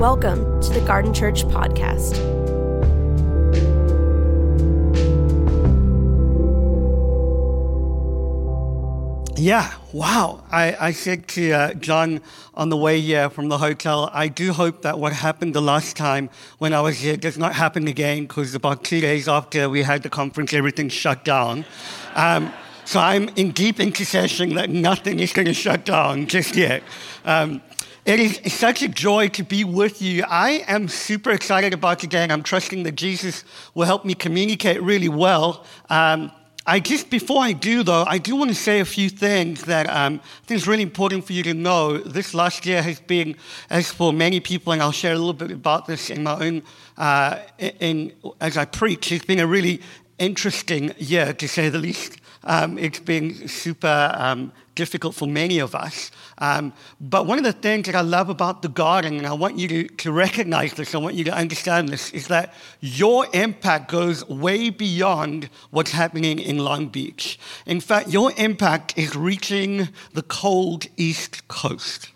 Welcome to the Garden Church Podcast. Yeah, wow. I, I said to uh, John on the way here from the hotel, I do hope that what happened the last time when I was here does not happen again because about two days after we had the conference, everything shut down. Um, so I'm in deep intercession that nothing is going to shut down just yet. Um, it is such a joy to be with you. I am super excited about today, and I'm trusting that Jesus will help me communicate really well. Um, I just, before I do though, I do want to say a few things that um, I think is really important for you to know. This last year has been, as for many people, and I'll share a little bit about this in my own, uh, in, as I preach, it's been a really interesting year to say the least. Um, it's been super um, difficult for many of us. Um, but one of the things that I love about the garden, and I want you to, to recognize this, I want you to understand this, is that your impact goes way beyond what's happening in Long Beach. In fact, your impact is reaching the cold East Coast.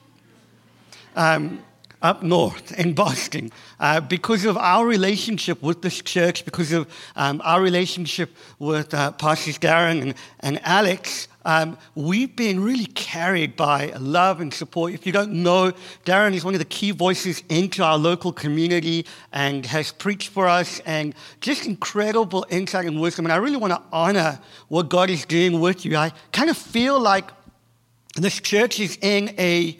Um, up north in Boston uh, because of our relationship with this church, because of um, our relationship with uh, Pastors Darren and, and Alex. Um, we've been really carried by love and support. If you don't know, Darren is one of the key voices into our local community and has preached for us and just incredible insight and wisdom. And I really want to honor what God is doing with you. I kind of feel like this church is in a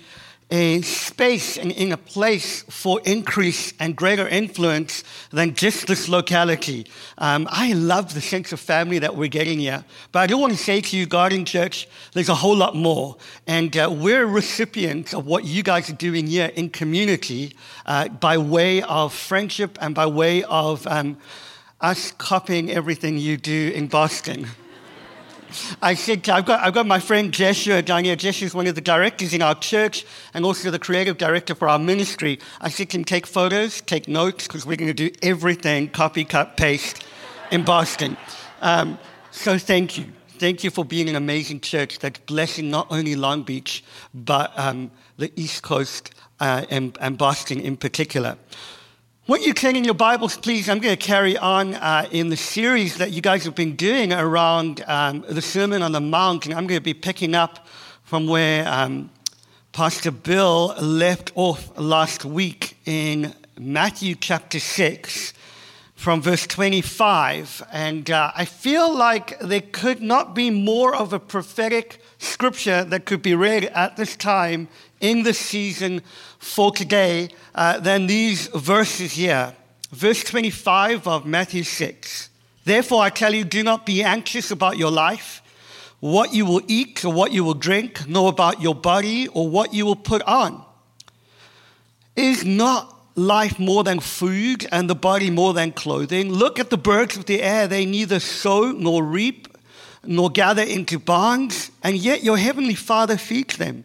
a space and in a place for increase and greater influence than just this locality. Um, I love the sense of family that we're getting here. But I do want to say to you, Garden Church, there's a whole lot more. And uh, we're recipients of what you guys are doing here in community uh, by way of friendship and by way of um, us copying everything you do in Boston. I said, I've got, I've got my friend Jeshua down here. Jeshua one of the directors in our church and also the creative director for our ministry. I said, can take photos, take notes, because we're going to do everything copy, cut, paste in Boston. Um, so thank you. Thank you for being an amazing church that's blessing not only Long Beach, but um, the East Coast uh, and, and Boston in particular. What you can in your Bibles, please, I'm going to carry on uh, in the series that you guys have been doing around um, the Sermon on the Mount, and I'm going to be picking up from where um, Pastor Bill left off last week in Matthew chapter 6 from verse 25. And uh, I feel like there could not be more of a prophetic scripture that could be read at this time in the season for today uh, than these verses here. Verse 25 of Matthew 6. Therefore, I tell you, do not be anxious about your life, what you will eat or what you will drink, nor about your body or what you will put on. Is not life more than food and the body more than clothing? Look at the birds of the air. They neither sow nor reap nor gather into barns, and yet your heavenly Father feeds them.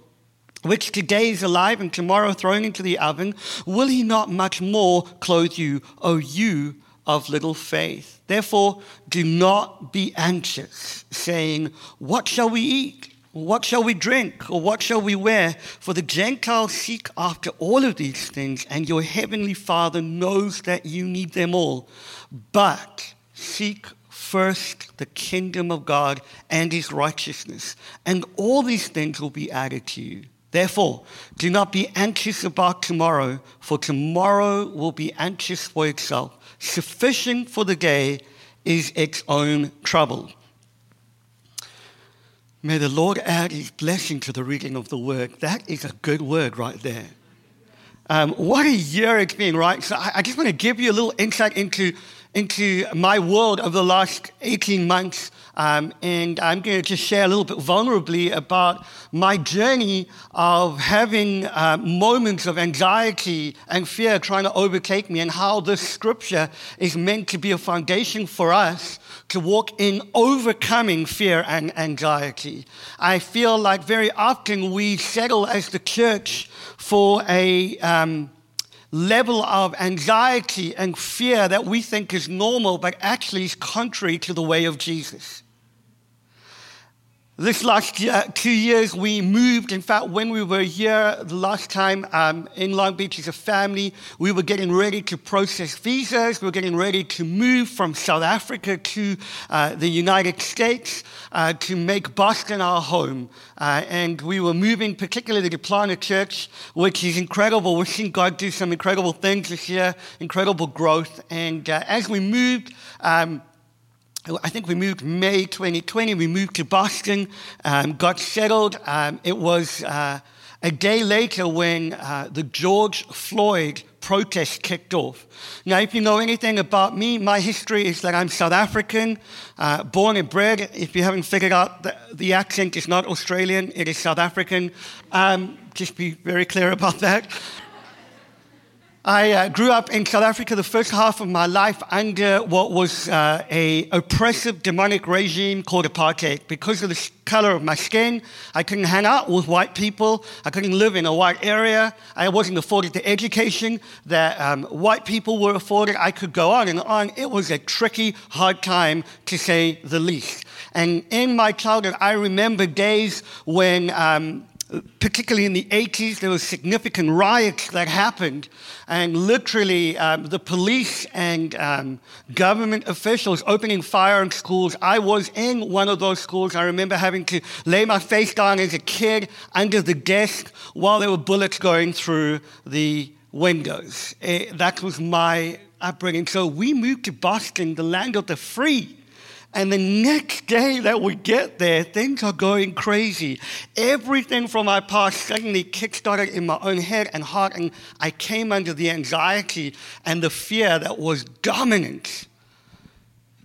which today is alive and tomorrow thrown into the oven, will he not much more clothe you, O you of little faith? Therefore, do not be anxious, saying, What shall we eat? What shall we drink? Or what shall we wear? For the Gentiles seek after all of these things, and your heavenly Father knows that you need them all. But seek first the kingdom of God and his righteousness, and all these things will be added to you. Therefore, do not be anxious about tomorrow, for tomorrow will be anxious for itself. Sufficient for the day is its own trouble. May the Lord add his blessing to the reading of the word. That is a good word right there. Um, what a year it's been, right? So I, I just want to give you a little insight into into my world over the last 18 months. Um, and I'm going to just share a little bit vulnerably about my journey of having uh, moments of anxiety and fear trying to overtake me, and how this scripture is meant to be a foundation for us to walk in overcoming fear and anxiety. I feel like very often we settle as the church for a um, level of anxiety and fear that we think is normal, but actually is contrary to the way of Jesus. This last year, two years, we moved. In fact, when we were here the last time um, in Long Beach as a family, we were getting ready to process visas. We were getting ready to move from South Africa to uh, the United States uh, to make Boston our home. Uh, and we were moving particularly to plant a church, which is incredible. We've seen God do some incredible things this year, incredible growth. And uh, as we moved, um, I think we moved May 2020. We moved to Boston, um, got settled. Um, it was uh, a day later when uh, the George Floyd protest kicked off. Now, if you know anything about me, my history is that I'm South African, uh, born and bred. If you haven't figured out the, the accent, is not Australian, it is South African. Um, just be very clear about that. I uh, grew up in South Africa the first half of my life under what was uh, a oppressive demonic regime called apartheid. Because of the color of my skin, I couldn't hang out with white people. I couldn't live in a white area. I wasn't afforded the education that um, white people were afforded. I could go on and on. It was a tricky, hard time to say the least. And in my childhood, I remember days when um, particularly in the 80s, there were significant riots that happened, and literally um, the police and um, government officials opening fire on schools. I was in one of those schools. I remember having to lay my face down as a kid under the desk while there were bullets going through the windows. It, eh, that was my upbringing. So we moved to Boston, the land of the free. And the next day that we get there, things are going crazy. Everything from my past suddenly kickstarted in my own head and heart, and I came under the anxiety and the fear that was dominant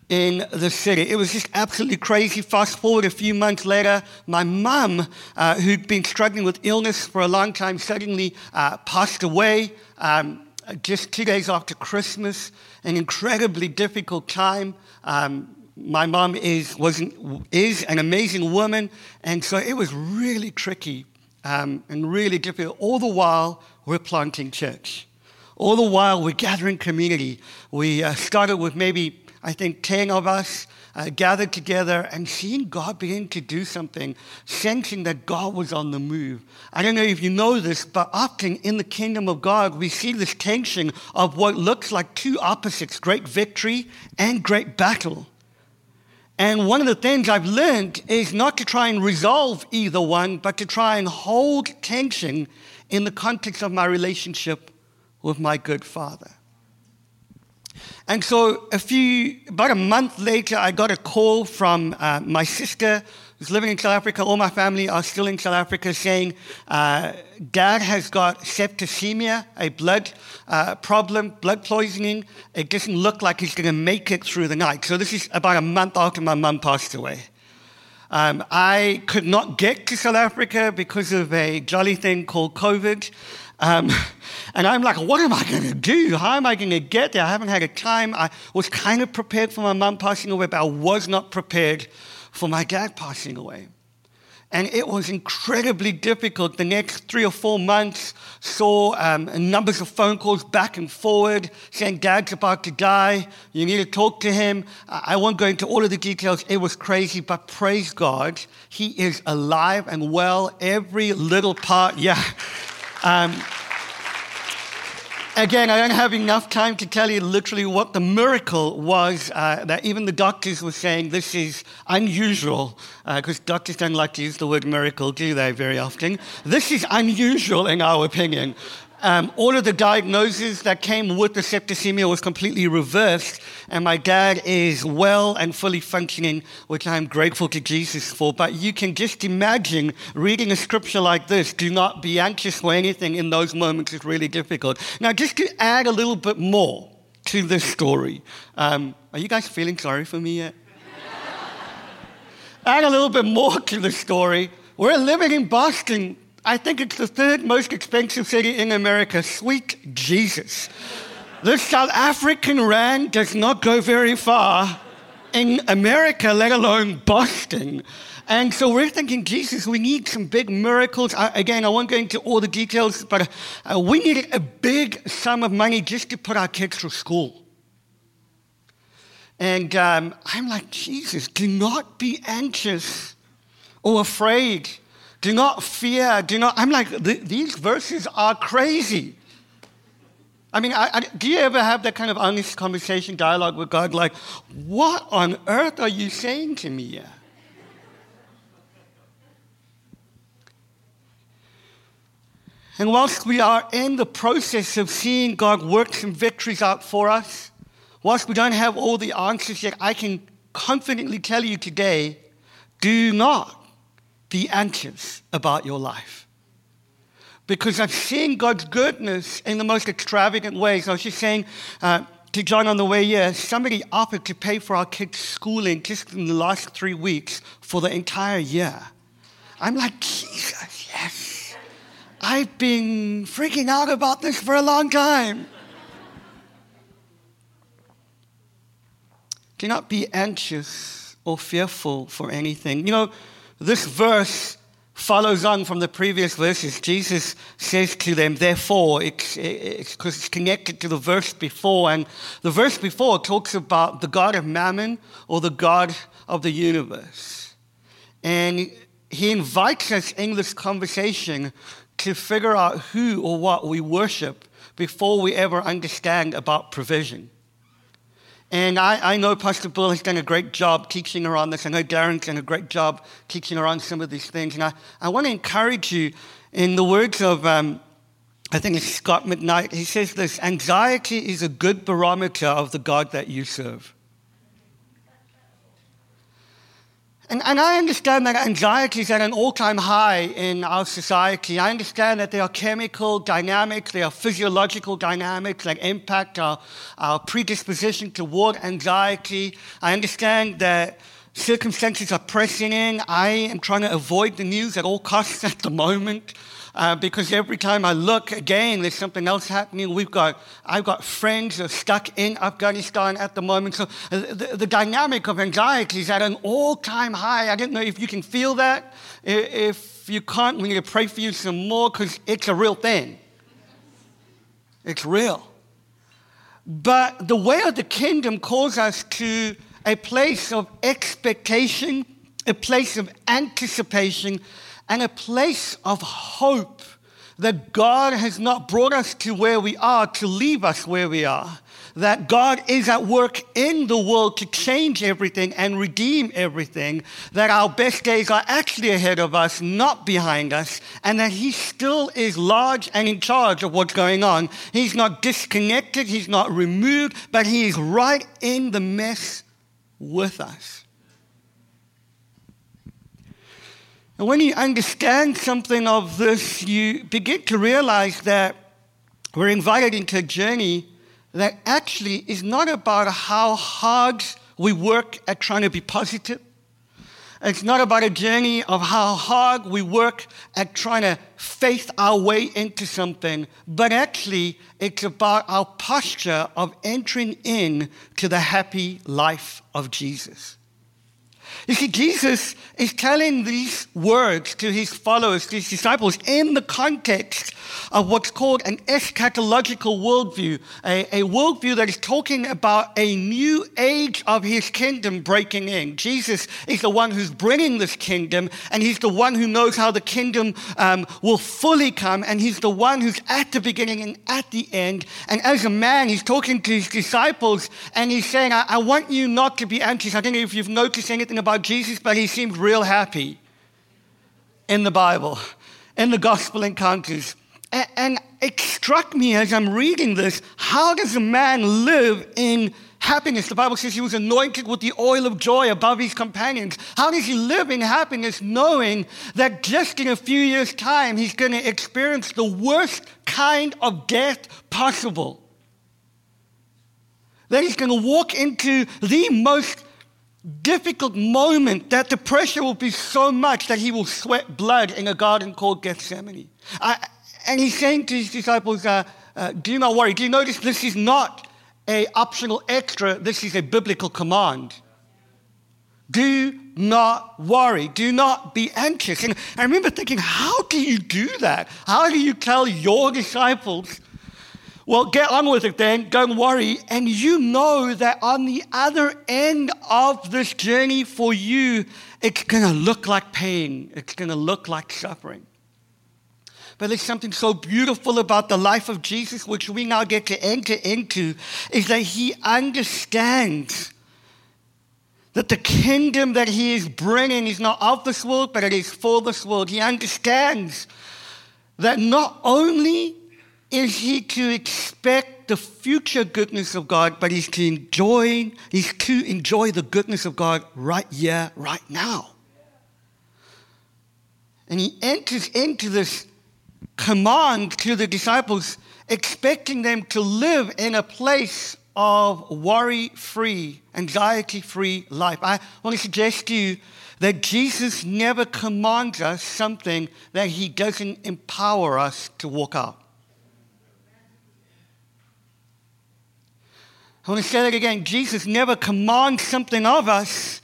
in the city. It was just absolutely crazy. Fast forward a few months later, my mum, uh, who'd been struggling with illness for a long time, suddenly uh, passed away. Um, just two days after Christmas, an incredibly difficult time. Um, my mom is, was, is an amazing woman, and so it was really tricky um, and really difficult. All the while, we're planting church. All the while, we're gathering community. We uh, started with maybe, I think, 10 of us uh, gathered together and seeing God begin to do something, sensing that God was on the move. I don't know if you know this, but often in the kingdom of God, we see this tension of what looks like two opposites great victory and great battle. And one of the things I've learned is not to try and resolve either one, but to try and hold tension in the context of my relationship with my good father. And so, a few, about a month later, I got a call from uh, my sister who's living in South Africa. All my family are still in South Africa, saying, uh, Dad has got septicemia, a blood uh, problem, blood poisoning. It doesn't look like he's going to make it through the night. So, this is about a month after my mum passed away. Um, I could not get to South Africa because of a jolly thing called COVID. Um, and I'm like, what am I going to do? How am I going to get there? I haven't had a time. I was kind of prepared for my mum passing away, but I was not prepared for my dad passing away. And it was incredibly difficult. The next three or four months saw um, numbers of phone calls back and forward saying, Dad's about to die. You need to talk to him. I won't go into all of the details. It was crazy, but praise God, he is alive and well. Every little part, yeah. Um, again, I don't have enough time to tell you literally what the miracle was uh, that even the doctors were saying this is unusual, because uh, doctors don't like to use the word miracle, do they, very often? This is unusual in our opinion. Um, all of the diagnoses that came with the septicemia was completely reversed, and my dad is well and fully functioning, which I'm grateful to Jesus for. But you can just imagine reading a scripture like this. Do not be anxious for anything in those moments is really difficult. Now, just to add a little bit more, to this story. Um, are you guys feeling sorry for me yet? Add a little bit more to the story. We're living in Boston. I think it's the third most expensive city in America. Sweet Jesus. The South African rand does not go very far in America, let alone Boston. And so we're thinking, Jesus, we need some big miracles. I, again, I won't go into all the details, but uh, we needed a big sum of money just to put our kids through school. And um, I'm like, Jesus, do not be anxious or afraid. Do not fear. Do not. I'm like, these verses are crazy. I mean, I, I, do you ever have that kind of honest conversation, dialogue with God, like, what on earth are you saying to me? And whilst we are in the process of seeing God work some victories out for us, whilst we don't have all the answers yet, I can confidently tell you today do not be anxious about your life because I've seen God's goodness in the most extravagant ways. I was just saying uh, to John on the way here, somebody offered to pay for our kids' schooling just in the last three weeks for the entire year. I'm like, Jesus, yes. I've been freaking out about this for a long time. Do not be anxious or fearful for anything. You know, this verse follows on from the previous verses. Jesus says to them, therefore, it's because it's, it's, connected to the verse before. And the verse before talks about the God of mammon or the God of the universe. And he invites us in this conversation to figure out who or what we worship before we ever understand about provision. And I, I know Pastor Bill has done a great job teaching around this. I know Darren's done a great job teaching around some of these things. And I, I want to encourage you in the words of, um, I think it's Scot McKnight. He says this anxiety is a good barometer of the God that you serve. And, and I understand that anxiety is at an all time high in our society. I understand that there are chemical dynamics, there are physiological dynamics that impact our, our predisposition toward anxiety. I understand that circumstances are pressing in. I am trying to avoid the news at all costs at the moment uh, because every time I look again, there's something else happening. We've got, I've got friends who are stuck in Afghanistan at the moment. So uh, the, the dynamic of anxiety is at an all-time high. I don't know if you can feel that. If you can't, we need to pray for you some more because it's a real thing. It's real. But the way of the kingdom calls us to a place of expectation, a place of anticipation, and a place of hope that God has not brought us to where we are to leave us where we are. That God is at work in the world to change everything and redeem everything. That our best days are actually ahead of us, not behind us. And that He still is large and in charge of what's going on. He's not disconnected, He's not removed, but He is right in the mess with us. And when you understand something of this, you begin to realize that we're invited into a journey that actually is not about how hard we work at trying to be positive. It's not about a journey of how hard we work at trying to faith our way into something, but actually it's about our posture of entering in to the happy life of Jesus. You see, Jesus is telling these words to his followers, to his disciples, in the context of what's called an eschatological worldview, a, a worldview that is talking about a new age of his kingdom breaking in. Jesus is the one who's bringing this kingdom, and he's the one who knows how the kingdom um, will fully come, and he's the one who's at the beginning and at the end. And as a man, he's talking to his disciples, and he's saying, I, I want you not to be anxious. I don't know if you've noticed anything about Jesus, but he seemed real happy in the Bible, in the gospel encounters. And, and it struck me as I'm reading this how does a man live in happiness? The Bible says he was anointed with the oil of joy above his companions. How does he live in happiness knowing that just in a few years' time he's going to experience the worst kind of death possible? that he's going to walk into the most difficult moment that the pressure will be so much that he will sweat blood in a garden called Gethsemane. I, and he's saying to his disciples, uh, uh, do not worry. Do you notice this is not a optional extra, this is a biblical command. Do not worry. Do not be anxious. And I remember thinking, how do you do that? How do you tell your disciples well, get on with it then. Don't worry. And you know that on the other end of this journey for you, it's going to look like pain, it's going to look like suffering. But there's something so beautiful about the life of Jesus, which we now get to enter into, is that he understands that the kingdom that he is bringing is not of this world, but it is for this world. He understands that not only is he to expect the future goodness of God, but he's to enjoy, he's to enjoy the goodness of God right here, right now. And he enters into this command to the disciples, expecting them to live in a place of worry free, anxiety free life. I want to suggest to you that Jesus never commands us something that he doesn't empower us to walk out. I want to say that again. Jesus never commands something of us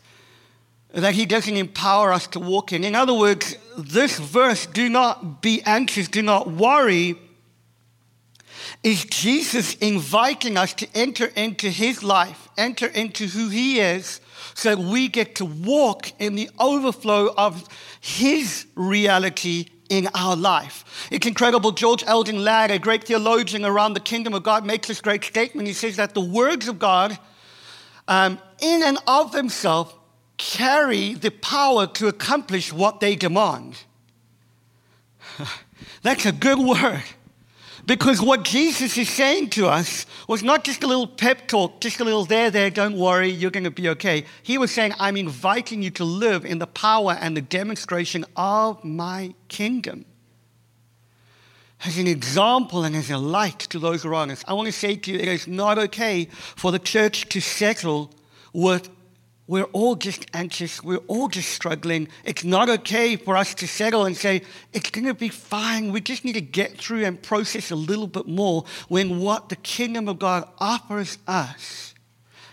that he doesn't empower us to walk in. In other words, this verse, do not be anxious, do not worry, is Jesus inviting us to enter into his life, enter into who he is, so that we get to walk in the overflow of his reality in our life. It's incredible. George Eldon Ladd, a great theologian around the kingdom of God, makes this great statement. He says that the words of God, um, in and of themselves, carry the power to accomplish what they demand. That's a good word. Because what Jesus is saying to us was not just a little pep talk, just a little there, there, don't worry, you're going to be okay. He was saying, I'm inviting you to live in the power and the demonstration of my kingdom. As an example and as a light to those around us. I want to say to you, it is not okay for the church to settle with we're all just anxious. We're all just struggling. It's not okay for us to settle and say, it's going to be fine. We just need to get through and process a little bit more when what the kingdom of God offers us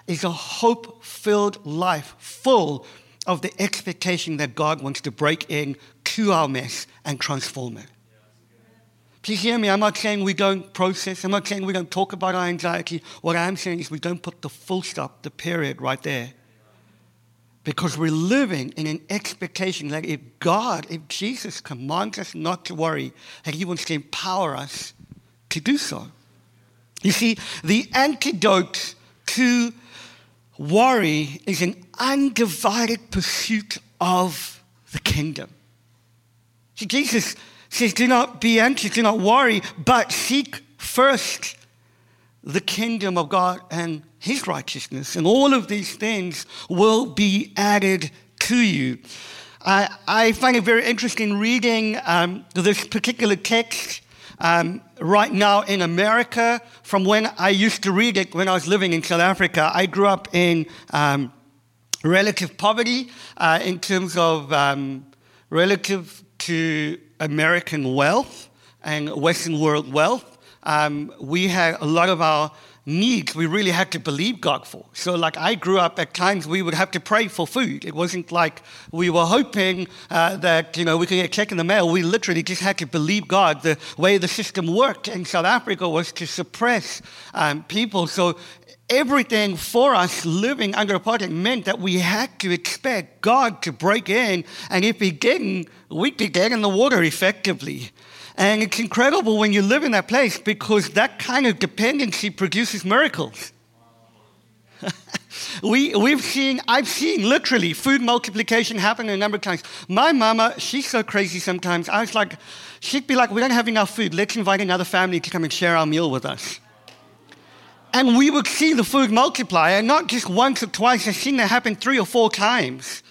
is a hope filled life full of the expectation that God wants to break in to our mess and transform it. Please hear me. I'm not saying we don't process. I'm not saying we don't talk about our anxiety. What I'm saying is we don't put the full stop, the period right there because we're living in an expectation that if God, if Jesus commands us not to worry, that He wants to empower us to do so. You see, the antidote to worry is an undivided pursuit of the kingdom. See, Jesus says, Do not be anxious, do not worry, but seek first the kingdom of God and his righteousness, and all of these things will be added to you. I, I find it very interesting reading um, this particular text um, right now in America from when I used to read it when I was living in South Africa. I grew up in um, relative poverty uh, in terms of um, relative to American wealth and Western world wealth. Um, we had a lot of our needs we really had to believe God for. So, like, I grew up at times we would have to pray for food. It wasn't like we were hoping uh, that, you know, we could get a check in the mail. We literally just had to believe God. The way the system worked in South Africa was to suppress um, people. So, everything for us living under apartheid meant that we had to expect God to break in, and if He didn't, we'd be dead in the water effectively. And it's incredible when you live in that place because that kind of dependency produces miracles. we, we've seen, I've seen literally food multiplication happen a number of times. My mama, she's so crazy sometimes. I was like, she'd be like, we don't have enough food. Let's invite another family to come and share our meal with us. And we would see the food multiply, and not just once or twice. I've seen that happen three or four times.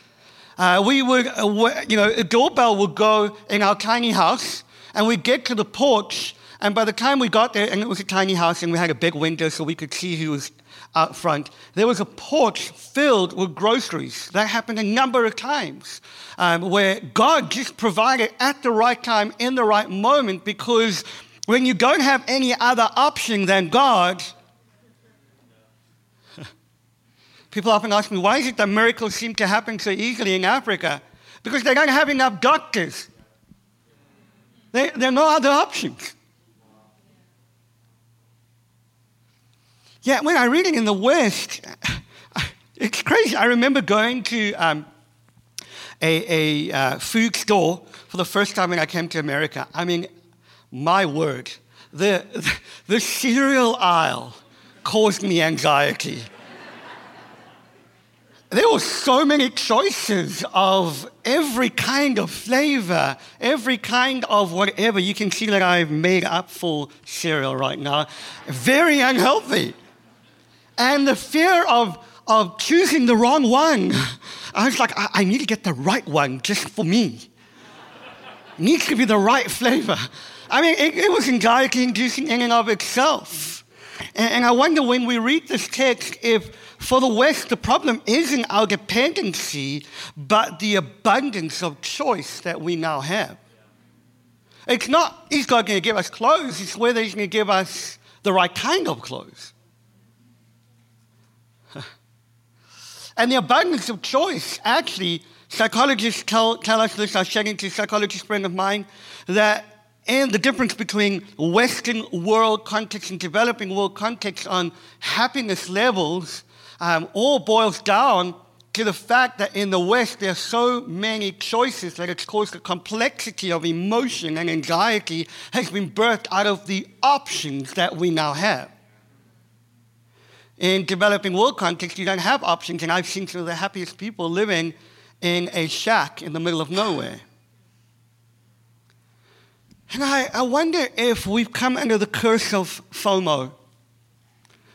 Uh, we would, uh, you know, a doorbell would go in our tiny house, and we'd get to the porch And by the time we got there, and it was a tiny house, and we had a big window so we could see who was out front, there was a porch filled with groceries. That happened a number of times um, where God just provided at the right time, in the right moment, because when you don't have any other option than God, people often ask me, why is it that miracles seem to happen so easily in Africa? Because they don't have enough doctors. There, there are no other options. Yeah, when I read it in the West, it's crazy. I remember going to um, a, a uh, food store for the first time when I came to America. I mean, my word, the, the cereal aisle caused me anxiety. There were so many choices of every kind of flavor, every kind of whatever. You can see that I've made up for cereal right now. Very unhealthy. And the fear of, of choosing the wrong one. I was like, I, I need to get the right one just for me. It needs to be the right flavor. I mean, it, it was anxiety inducing in and of itself. And, and I wonder when we read this text if for the West, the problem isn't our dependency, but the abundance of choice that we now have. It's not, He's God going to give us clothes, it's whether He's going to give us the right kind of clothes. and the abundance of choice, actually, psychologists tell, tell us this, I chatting to a psychologist friend of mine, that and the difference between Western world context and developing world context on happiness levels um, all boils down to the fact that in the West there are so many choices that it's caused the complexity of emotion and anxiety has been birthed out of the options that we now have. In developing world context, you don't have options, and I've seen some of the happiest people living in a shack in the middle of nowhere. And I, I wonder if we've come under the curse of FOMO,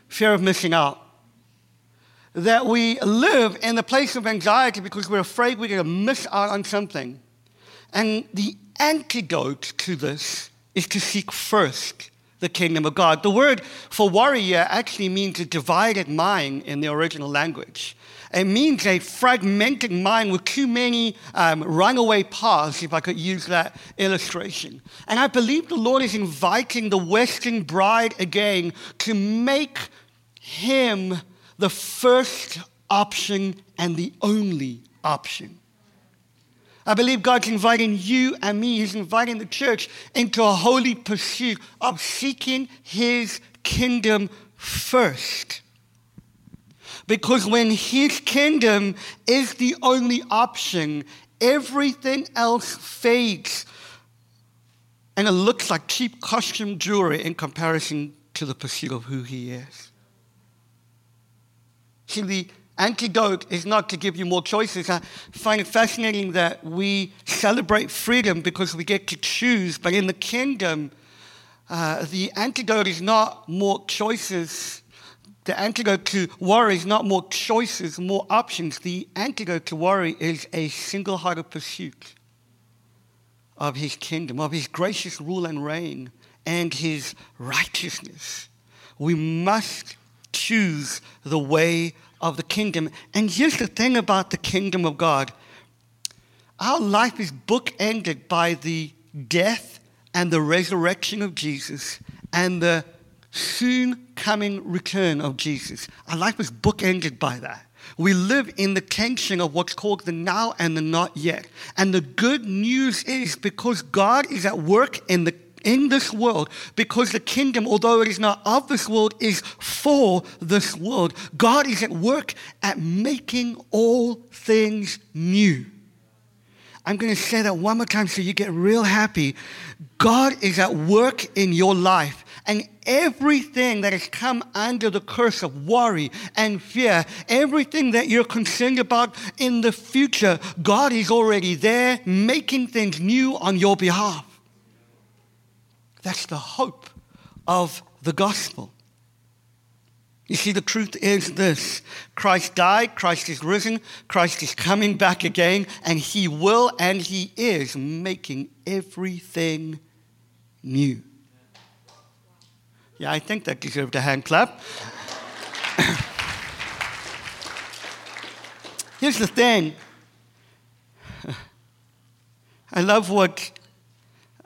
fear of missing out that we live in a place of anxiety because we're afraid we're going to miss out on something. And the antidote to this is to seek first the kingdom of God. The word for warrior actually means a divided mind in the original language. It means a fragmented mind with too many um, runaway paths, if I could use that illustration. And I believe the Lord is inviting the Western bride again to make him the first option and the only option. I believe God's inviting you and me, He's inviting the church into a holy pursuit of seeking His kingdom first. Because when His kingdom is the only option, everything else fades. And it looks like cheap costume jewelry in comparison to the pursuit of who He is. See, the antidote is not to give you more choices. I find it fascinating that we celebrate freedom because we get to choose, but in the kingdom, uh, the antidote is not more choices. The antidote to worry is not more choices, more options. The antidote to worry is a single hearted pursuit of his kingdom, of his gracious rule and reign, and his righteousness. We must choose the way of the kingdom. And here's the thing about the kingdom of God our life is bookended by the death and the resurrection of Jesus and the soon coming return of Jesus. Our life is bookended by that. We live in the tension of what's called the now and the not yet. And the good news is because God is at work in the in this world because the kingdom, although it is not of this world, is for this world. God is at work at making all things new. I'm going to say that one more time so you get real happy. God is at work in your life, and everything that has come under the curse of worry and fear, everything that you're concerned about in the future, God is already there making things new on your behalf. That's the hope of the gospel. You see, the truth is this Christ died, Christ is risen, Christ is coming back again, and he will and he is making everything new. Yeah, I think that deserved a hand clap. Here's the thing I love what,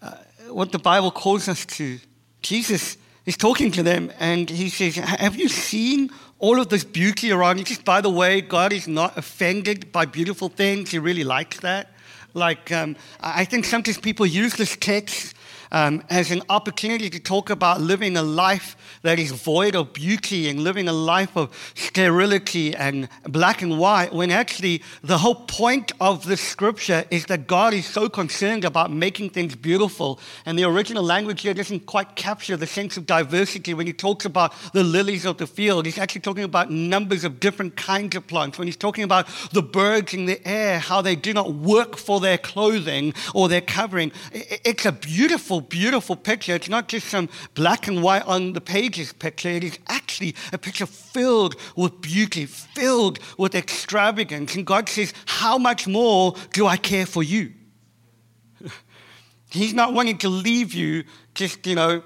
uh, what the Bible calls us to. Jesus is talking to them and he says, Have you seen all of this beauty around you? Just by the way, God is not offended by beautiful things, He really likes that. Like, um, I think sometimes people use this text um, as an opportunity to talk about living a life that is void of beauty and living a life of sterility and black and white, when actually the whole point of the scripture is that God is so concerned about making things beautiful. And the original language here doesn't quite capture the sense of diversity when he talks about the lilies of the field. He's actually talking about numbers of different kinds of plants. When he's talking about the birds in the air, how they do not work for their clothing or their covering, it's a beautiful beautiful, beautiful picture. It's not just some black and white on the pages picture. It is actually a picture filled with beauty, filled with extravagance. And God says, How much more do I care for you? He's not wanting to leave you just, you know,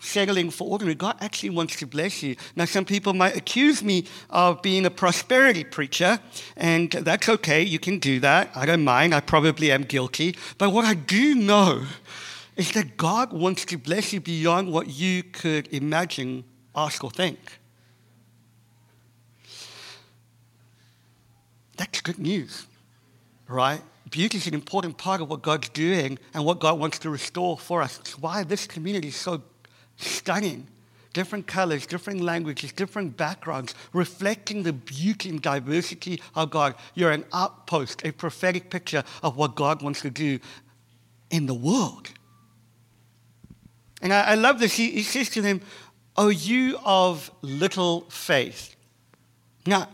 settling for ordinary. God actually wants to bless you. Now, some people might accuse me of being a prosperity preacher, and that's okay. You can do that. I don't mind. I probably am guilty. But what I do know is that God wants to bless you beyond what you could imagine, ask, or think. That's good news, right? Beauty is an important part of what God's doing and what God wants to restore for us. It's why this community is so stunning. Different colors, different languages, different backgrounds, reflecting the beauty and diversity of God. You're an outpost, a prophetic picture of what God wants to do in the world. And I, I love this. He, he says to them, Oh, you of little faith. Now,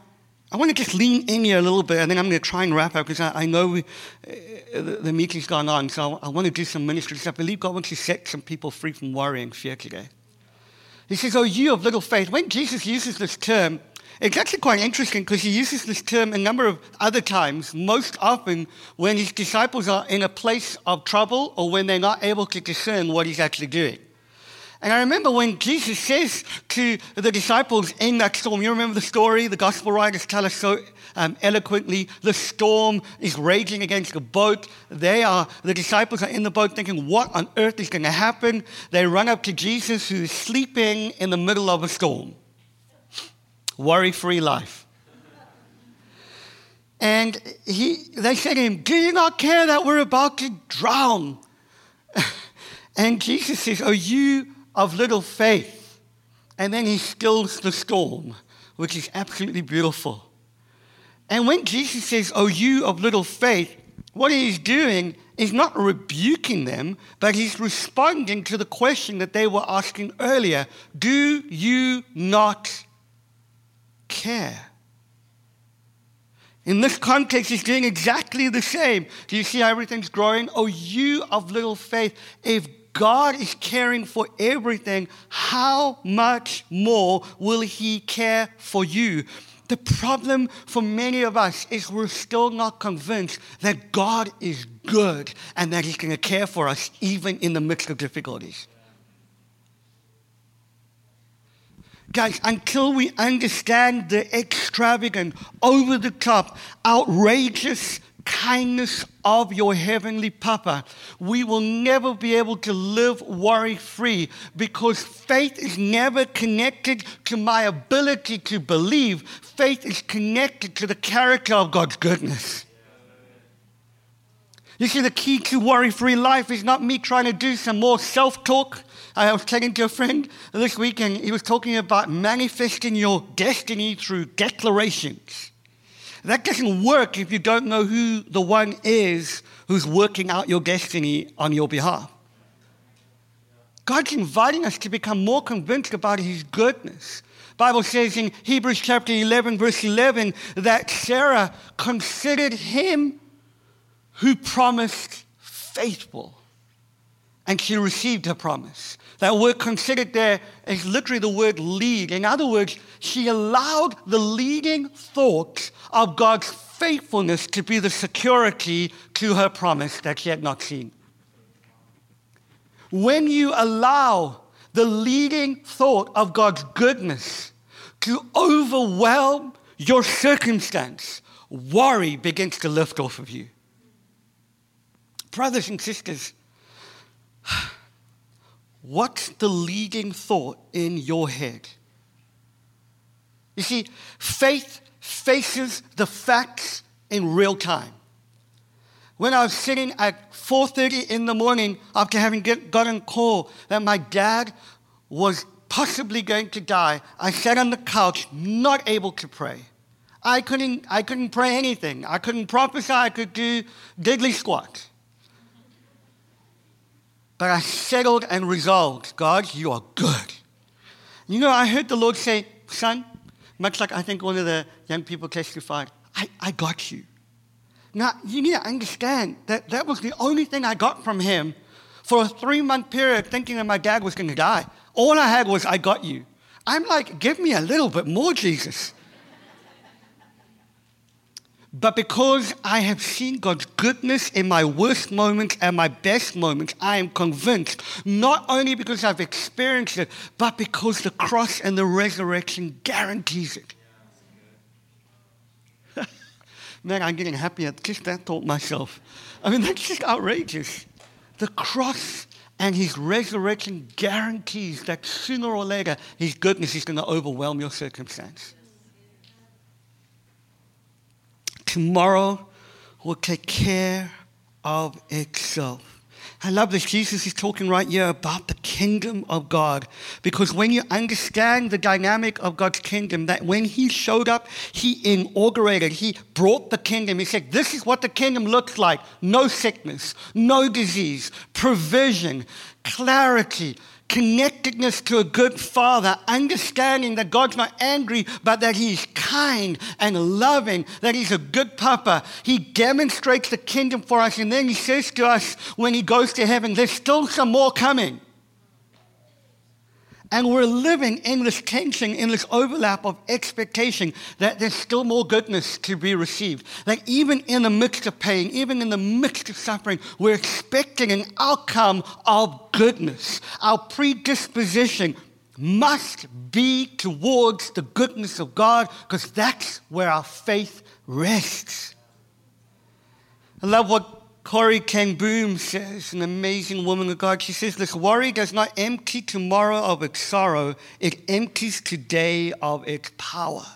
I want to just lean in here a little bit, and then I'm going to try and wrap up because I, I, know we, uh, the, the, meeting's gone on. So I, I want to do some ministry. I believe God wants to set some people free from worry and fear today. He says, Oh, you of little faith. When Jesus uses this term, it's actually quite interesting because he uses this term a number of other times, most often when his disciples are in a place of trouble or when they're not able to discern what he's actually doing. And I remember when Jesus says to the disciples in that storm, you remember the story? The gospel writers tell us so um, eloquently. The storm is raging against the boat. They are, the disciples are in the boat thinking, what on earth is going to happen? They run up to Jesus who's sleeping in the middle of a storm worry free life. And he, they said to him, Do you not care that we're about to drown? and Jesus says, Are you of little faith? And then he stills the storm, which is absolutely beautiful. And when Jesus says, Oh, you of little faith, what he's doing is not rebuking them, but he's responding to the question that they were asking earlier Do you not care. In this context, he's doing exactly the same. Do you see how everything's growing? Oh, you of little faith, if God is caring for everything, how much more will he care for you? The problem for many of us is we're still not convinced that God is good and that he's going to care for us even in the midst of difficulties. Guys, until we understand the extravagant, over the top, outrageous kindness of your heavenly Papa, we will never be able to live worry free because faith is never connected to my ability to believe. Faith is connected to the character of God's goodness. You see, the key to worry free life is not me trying to do some more self talk I was talking to a friend this weekend, he was talking about manifesting your destiny through declarations. That doesn't work if you don't know who the one is who's working out your destiny on your behalf. God's inviting us to become more convinced about his goodness. Bible says in Hebrews chapter 11 verse 11 that Sarah considered him who promised faithful and she received her promise. That word considered there is literally the word lead. In other words, she allowed the leading thoughts of God's faithfulness to be the security to her promise that she had not seen. When you allow the leading thought of God's goodness to overwhelm your circumstance, worry begins to lift off of you. Brothers and sisters, what's the leading thought in your head? You see, faith faces the facts in real time. When I was sitting at 4:30 in the morning after having get, gotten call that my dad was possibly going to die, I sat on the couch, not able to pray. I couldn't, I couldn't pray anything. I couldn't prophesy. I could do diddly squat. But I settled and resolved, God, you are good. You know, I heard the Lord say, son, much like I think one of the young people testified, I, I got you. Now, you need to understand that that was the only thing I got from him for a three month period thinking that my dad was going to die. All I had was, I got you. I'm like, give me a little bit more, Jesus. But because I have seen God's goodness in my worst moments and my best moments, I am convinced, not only because I've experienced it, but because the cross and the resurrection guarantees it. Man, I'm getting happy at just that thought myself. I mean, that's just outrageous. The cross and his resurrection guarantees that sooner or later his goodness is going to overwhelm your circumstance. Tomorrow will take care of itself. I love this. Jesus is talking right here about the kingdom of God. Because when you understand the dynamic of God's kingdom, that when He showed up, He inaugurated, He brought the kingdom. He said, This is what the kingdom looks like no sickness, no disease, provision, clarity, connectedness to a good father, understanding that God's not angry, but that He's kind and loving, that He's a good papa. He demonstrates the kingdom for us, and then He says to us when He goes to heaven, There's still some more coming. And we're living in this tension, in this overlap of expectation that there's still more goodness to be received. That even in the midst of pain, even in the midst of suffering, we're expecting an outcome of goodness. Our predisposition must be towards the goodness of God because that's where our faith rests. I love what Corrie ten Boom says, an amazing woman of God, she says, This worry does not empty tomorrow of its sorrow, it empties today of its power.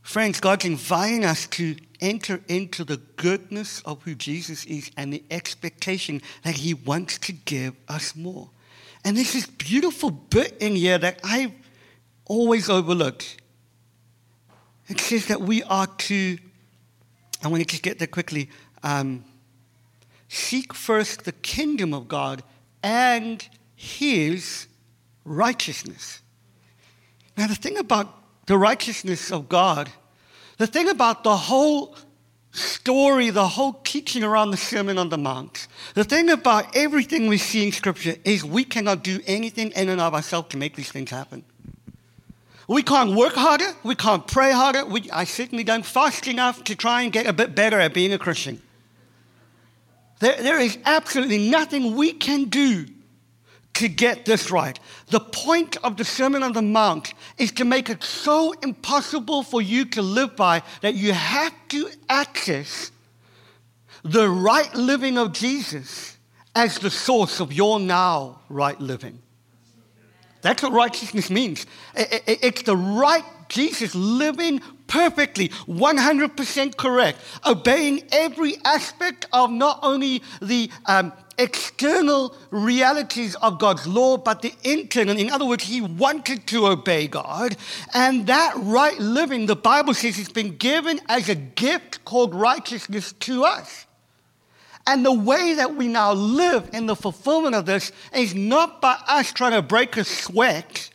Friends, God's inviting us to enter into the goodness of who Jesus is and the expectation that He wants to give us more. And there's this beautiful bit in here that I always overlook. It says that we are to I want to get there quickly. Um, seek first the kingdom of God and his righteousness. Now, the thing about the righteousness of God, the thing about the whole story, the whole teaching around the Sermon on the Mount, the thing about everything we see in Scripture is we cannot do anything in and of ourselves to make these things happen. We can't work harder. We can't pray harder. We, I certainly don't fast enough to try and get a bit better at being a Christian. There, there is absolutely nothing we can do to get this right. The point of the Sermon on the Mount is to make it so impossible for you to live by that you have to access the right living of Jesus as the source of your now right living. That's what righteousness means. It's the right Jesus living perfectly, 100% correct, obeying every aspect of not only the um, external realities of God's law, but the internal. In other words, he wanted to obey God. And that right living, the Bible says, has been given as a gift called righteousness to us. And the way that we now live in the fulfillment of this is not by us trying to break a sweat,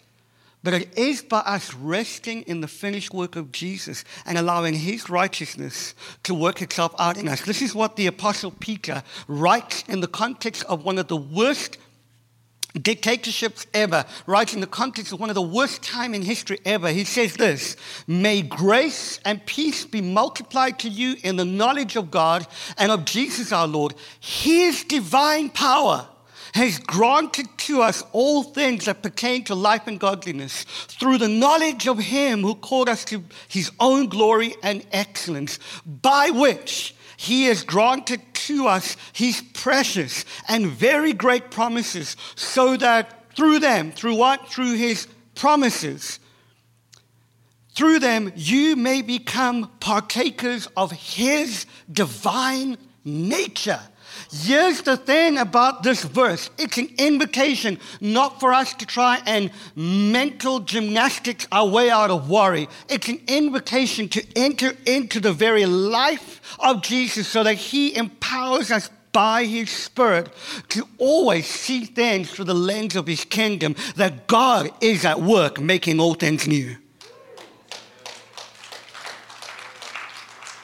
but it is by us resting in the finished work of Jesus and allowing his righteousness to work itself out in us. This is what the Apostle Peter writes in the context of one of the worst dictatorships ever, right in the context of one of the worst time in history ever. He says this, may grace and peace be multiplied to you in the knowledge of God and of Jesus our Lord, his divine power has granted to us all things that pertain to life and godliness through the knowledge of him who called us to his own glory and excellence, by which he has granted to us his precious and very great promises, so that through them, through what? Through his promises, through them you may become partakers of his divine nature Here's the thing about this verse it's an invitation not for us to try and mental gymnastics our way out of worry. It's an invitation to enter into the very life of Jesus so that he empowers us by his spirit to always see things through the lens of his kingdom that God is at work making all things new.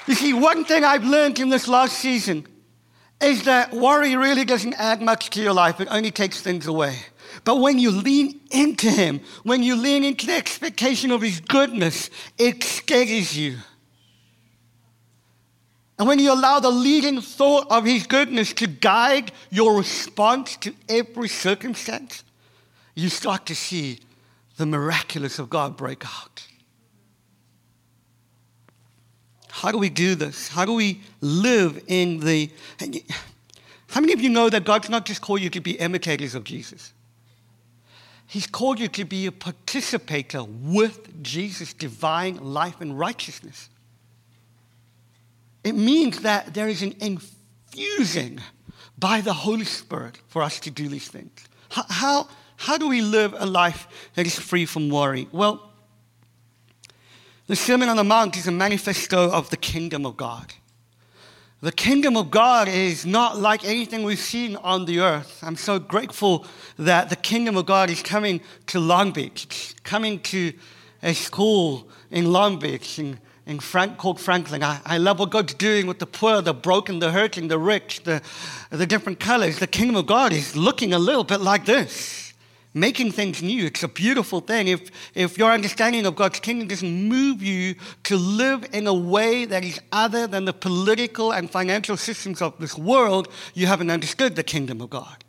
You see, one thing I've learned in this last season is that worry really doesn't add much to your life, it only takes things away. But when you lean into Him, when you lean into the expectation of His goodness, it steadies you. And when you allow the leading thought of His goodness to guide your response to every circumstance, you start to see the miraculous of God break out. How do we do this? How do we live in the. How many of you know that God's not just called you to be imitators of Jesus? He's called you to be a participator with Jesus' divine life and righteousness. It means that there is an infusing by the Holy Spirit for us to do these things. How, how, how do we live a life that is free from worry? Well, the Sermon on the Mount is a manifesto of the kingdom of God. The kingdom of God is not like anything we've seen on the earth. I'm so grateful that the kingdom of God is coming to Long Beach. It's coming to a school in Long Beach in, in Frank, called Franklin. I, I love what God's doing with the poor, the broken, the hurting, the rich, the, the different colors. The kingdom of God is looking a little bit like this making things new. It's a beautiful thing. If, if your understanding of God's kingdom doesn't move you to live in a way that is other than the political and financial systems of this world, you haven't understood the kingdom of God.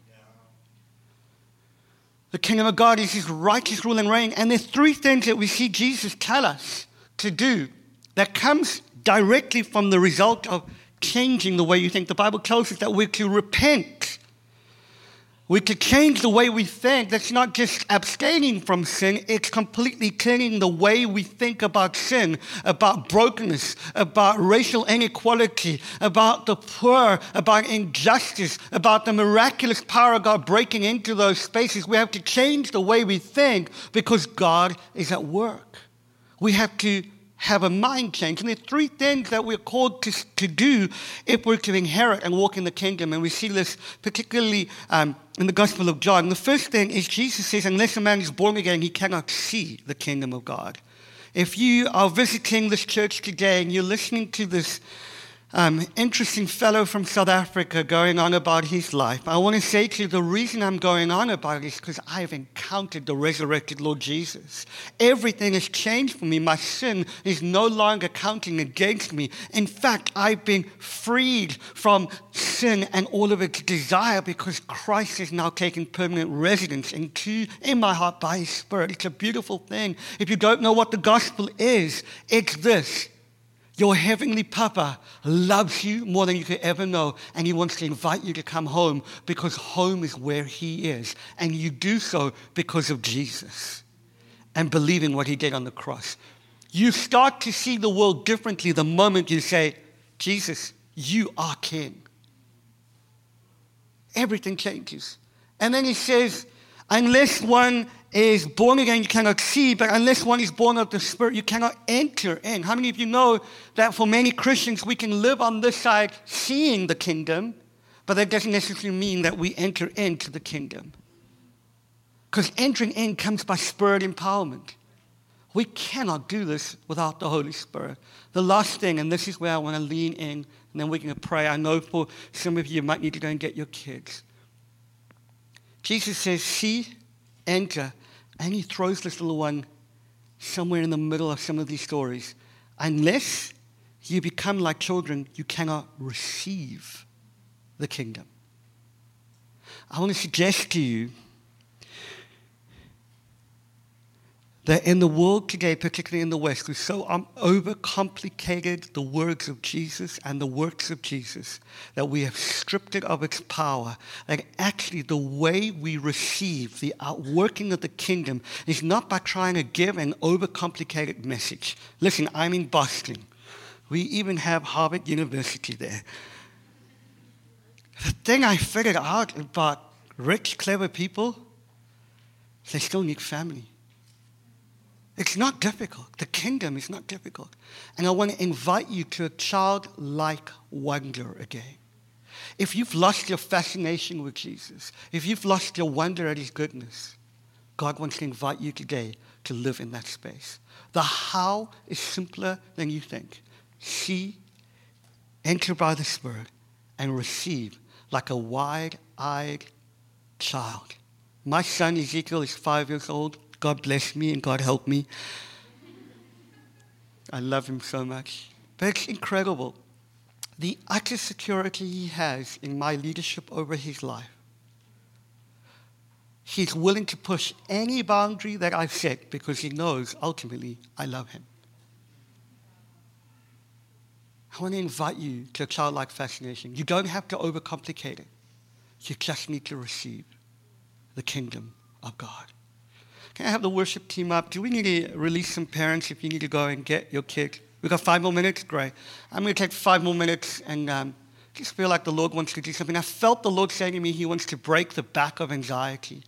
The kingdom of God is his righteous rule and reign. And there's three things that we see Jesus tell us to do that comes directly from the result of changing the way you think. The Bible tells us that we're to repent we could change the way we think. That's not just abstaining from sin, it's completely changing the way we think about sin, about brokenness, about racial inequality, about the poor, about injustice, about the miraculous power of God breaking into those spaces. We have to change the way we think because God is at work. We have to have a mind change. And there are three things that we're called to, to do if we're to inherit and walk in the kingdom. And we see this particularly um, in the Gospel of John. The first thing is Jesus says, unless a man is born again, he cannot see the kingdom of God. If you are visiting this church today and you're listening to this um, interesting fellow from South Africa going on about his life. I want to say to you the reason I'm going on about it is because I've encountered the resurrected Lord Jesus. Everything has changed for me. My sin is no longer counting against me. In fact, I've been freed from sin and all of its desire because Christ has now taken permanent residence into, in my heart by his Spirit. It's a beautiful thing. If you don't know what the gospel is, it's this your heavenly Papa loves you more than you could ever know, and He wants to invite you to come home because home is where He is. And you do so because of Jesus and believing what He did on the cross. You start to see the world differently the moment you say, Jesus, you are King. Everything changes. And then He says, unless one is born again, you cannot see, but unless one is born of the Spirit, you cannot enter in. How many of you know that for many Christians, we can live on this side seeing the kingdom, but that doesn't necessarily mean that we enter into the kingdom? Because entering in comes by Spirit empowerment. We cannot do this without the Holy Spirit. The last thing, and this is where I want to lean in, and then we're going to pray. I know for some of you, you might need to go and get your kids. Jesus says, See, enter, and he throws this little one somewhere in the middle of some of these stories. Unless you become like children, you cannot receive the kingdom. I want to suggest to you that in the world today, particularly in the West, we've so um, overcomplicated the words of Jesus and the works of Jesus that we have stripped it of its power. That actually, the way we receive the outworking of the kingdom is not by trying to give an overcomplicated message. Listen, I'm in Boston. We even have Harvard University there. The thing I figured out about rich, clever people, they still need family. It's not difficult. The kingdom is not difficult. And I want to invite you to a childlike wonder again. If you've lost your fascination with Jesus, if you've lost your wonder at his goodness, God wants to invite you today to live in that space. The how is simpler than you think. See, enter by the Spirit, and receive like a wide eyed child. My son Ezekiel is five years old. God bless me and God help me. I love him so much. But it's incredible. The utter security he has in my leadership over his life. He's willing to push any boundary that I've set because he knows ultimately I love him. I want to invite you to a childlike fascination. You don't have to overcomplicate it. You just need to receive the kingdom of God. Can I have the worship team up? Do we need to release some parents if you need to go and get your kids? We've got five more minutes? Great. I'm going to take five more minutes and um, just feel like the Lord wants to do something. I felt the Lord saying to me, He wants to break the back of anxiety.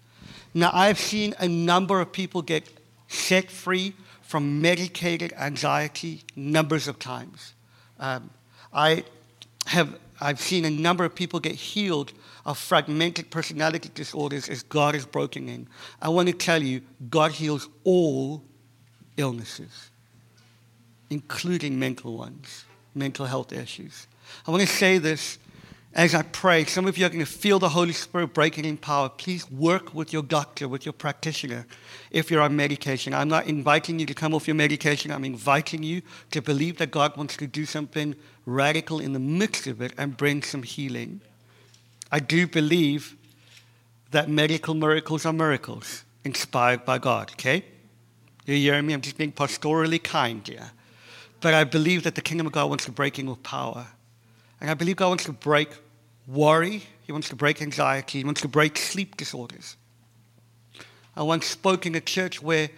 Now, I've seen a number of people get set free from medicated anxiety numbers of times. Um, I have I've seen a number of people get healed of fragmented personality disorders as God is broken in. I want to tell you, God heals all illnesses, including mental ones, mental health issues. I want to say this as I pray. Some of you are going to feel the Holy Spirit breaking in power. Please work with your doctor, with your practitioner, if you're on medication. I'm not inviting you to come off your medication. I'm inviting you to believe that God wants to do something radical in the midst of it and bring some healing. I do believe that medical miracles are miracles inspired by God, okay? You hear me? I'm just being pastorally kind here. But I believe that the kingdom of God wants to break in with power. And I believe God wants to break worry, He wants to break anxiety, He wants to break sleep disorders. I once spoke in a church where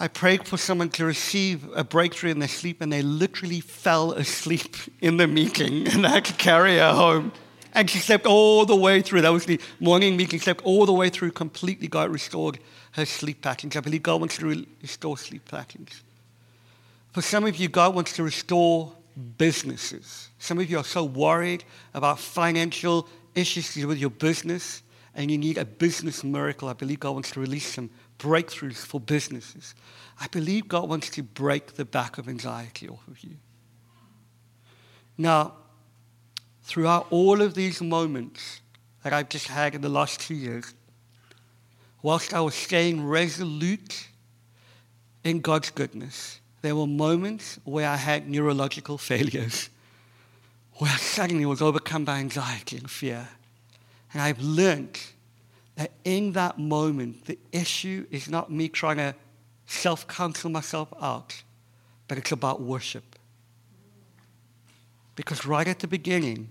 I prayed for someone to receive a breakthrough in their sleep, and they literally fell asleep in the meeting, and I had to carry her home. And she slept all the way through. That was the morning meeting, slept all the way through, completely got restored her sleep patterns. I believe God wants to restore sleep patterns. For some of you, God wants to restore businesses. Some of you are so worried about financial issues with your business, and you need a business miracle. I believe God wants to release some breakthroughs for businesses. I believe God wants to break the back of anxiety off of you. Now, throughout all of these moments that I've just had in the last two years, whilst I was staying resolute in God's goodness, there were moments where I had neurological failures, where I suddenly was overcome by anxiety and fear. And I've learned that in that moment, the issue is not me trying to self counsel myself out, but it's about worship. Because right at the beginning,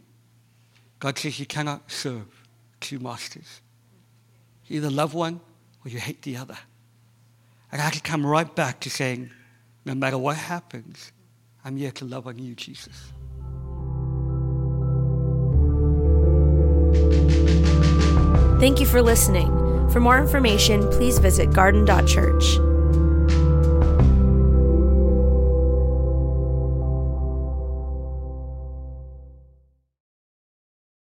God says you cannot serve two masters. You either love one or you hate the other. And I had to come right back to saying, no matter what happens, I'm here to love on you, Jesus. Thank you for listening. For more information, please visit garden.church.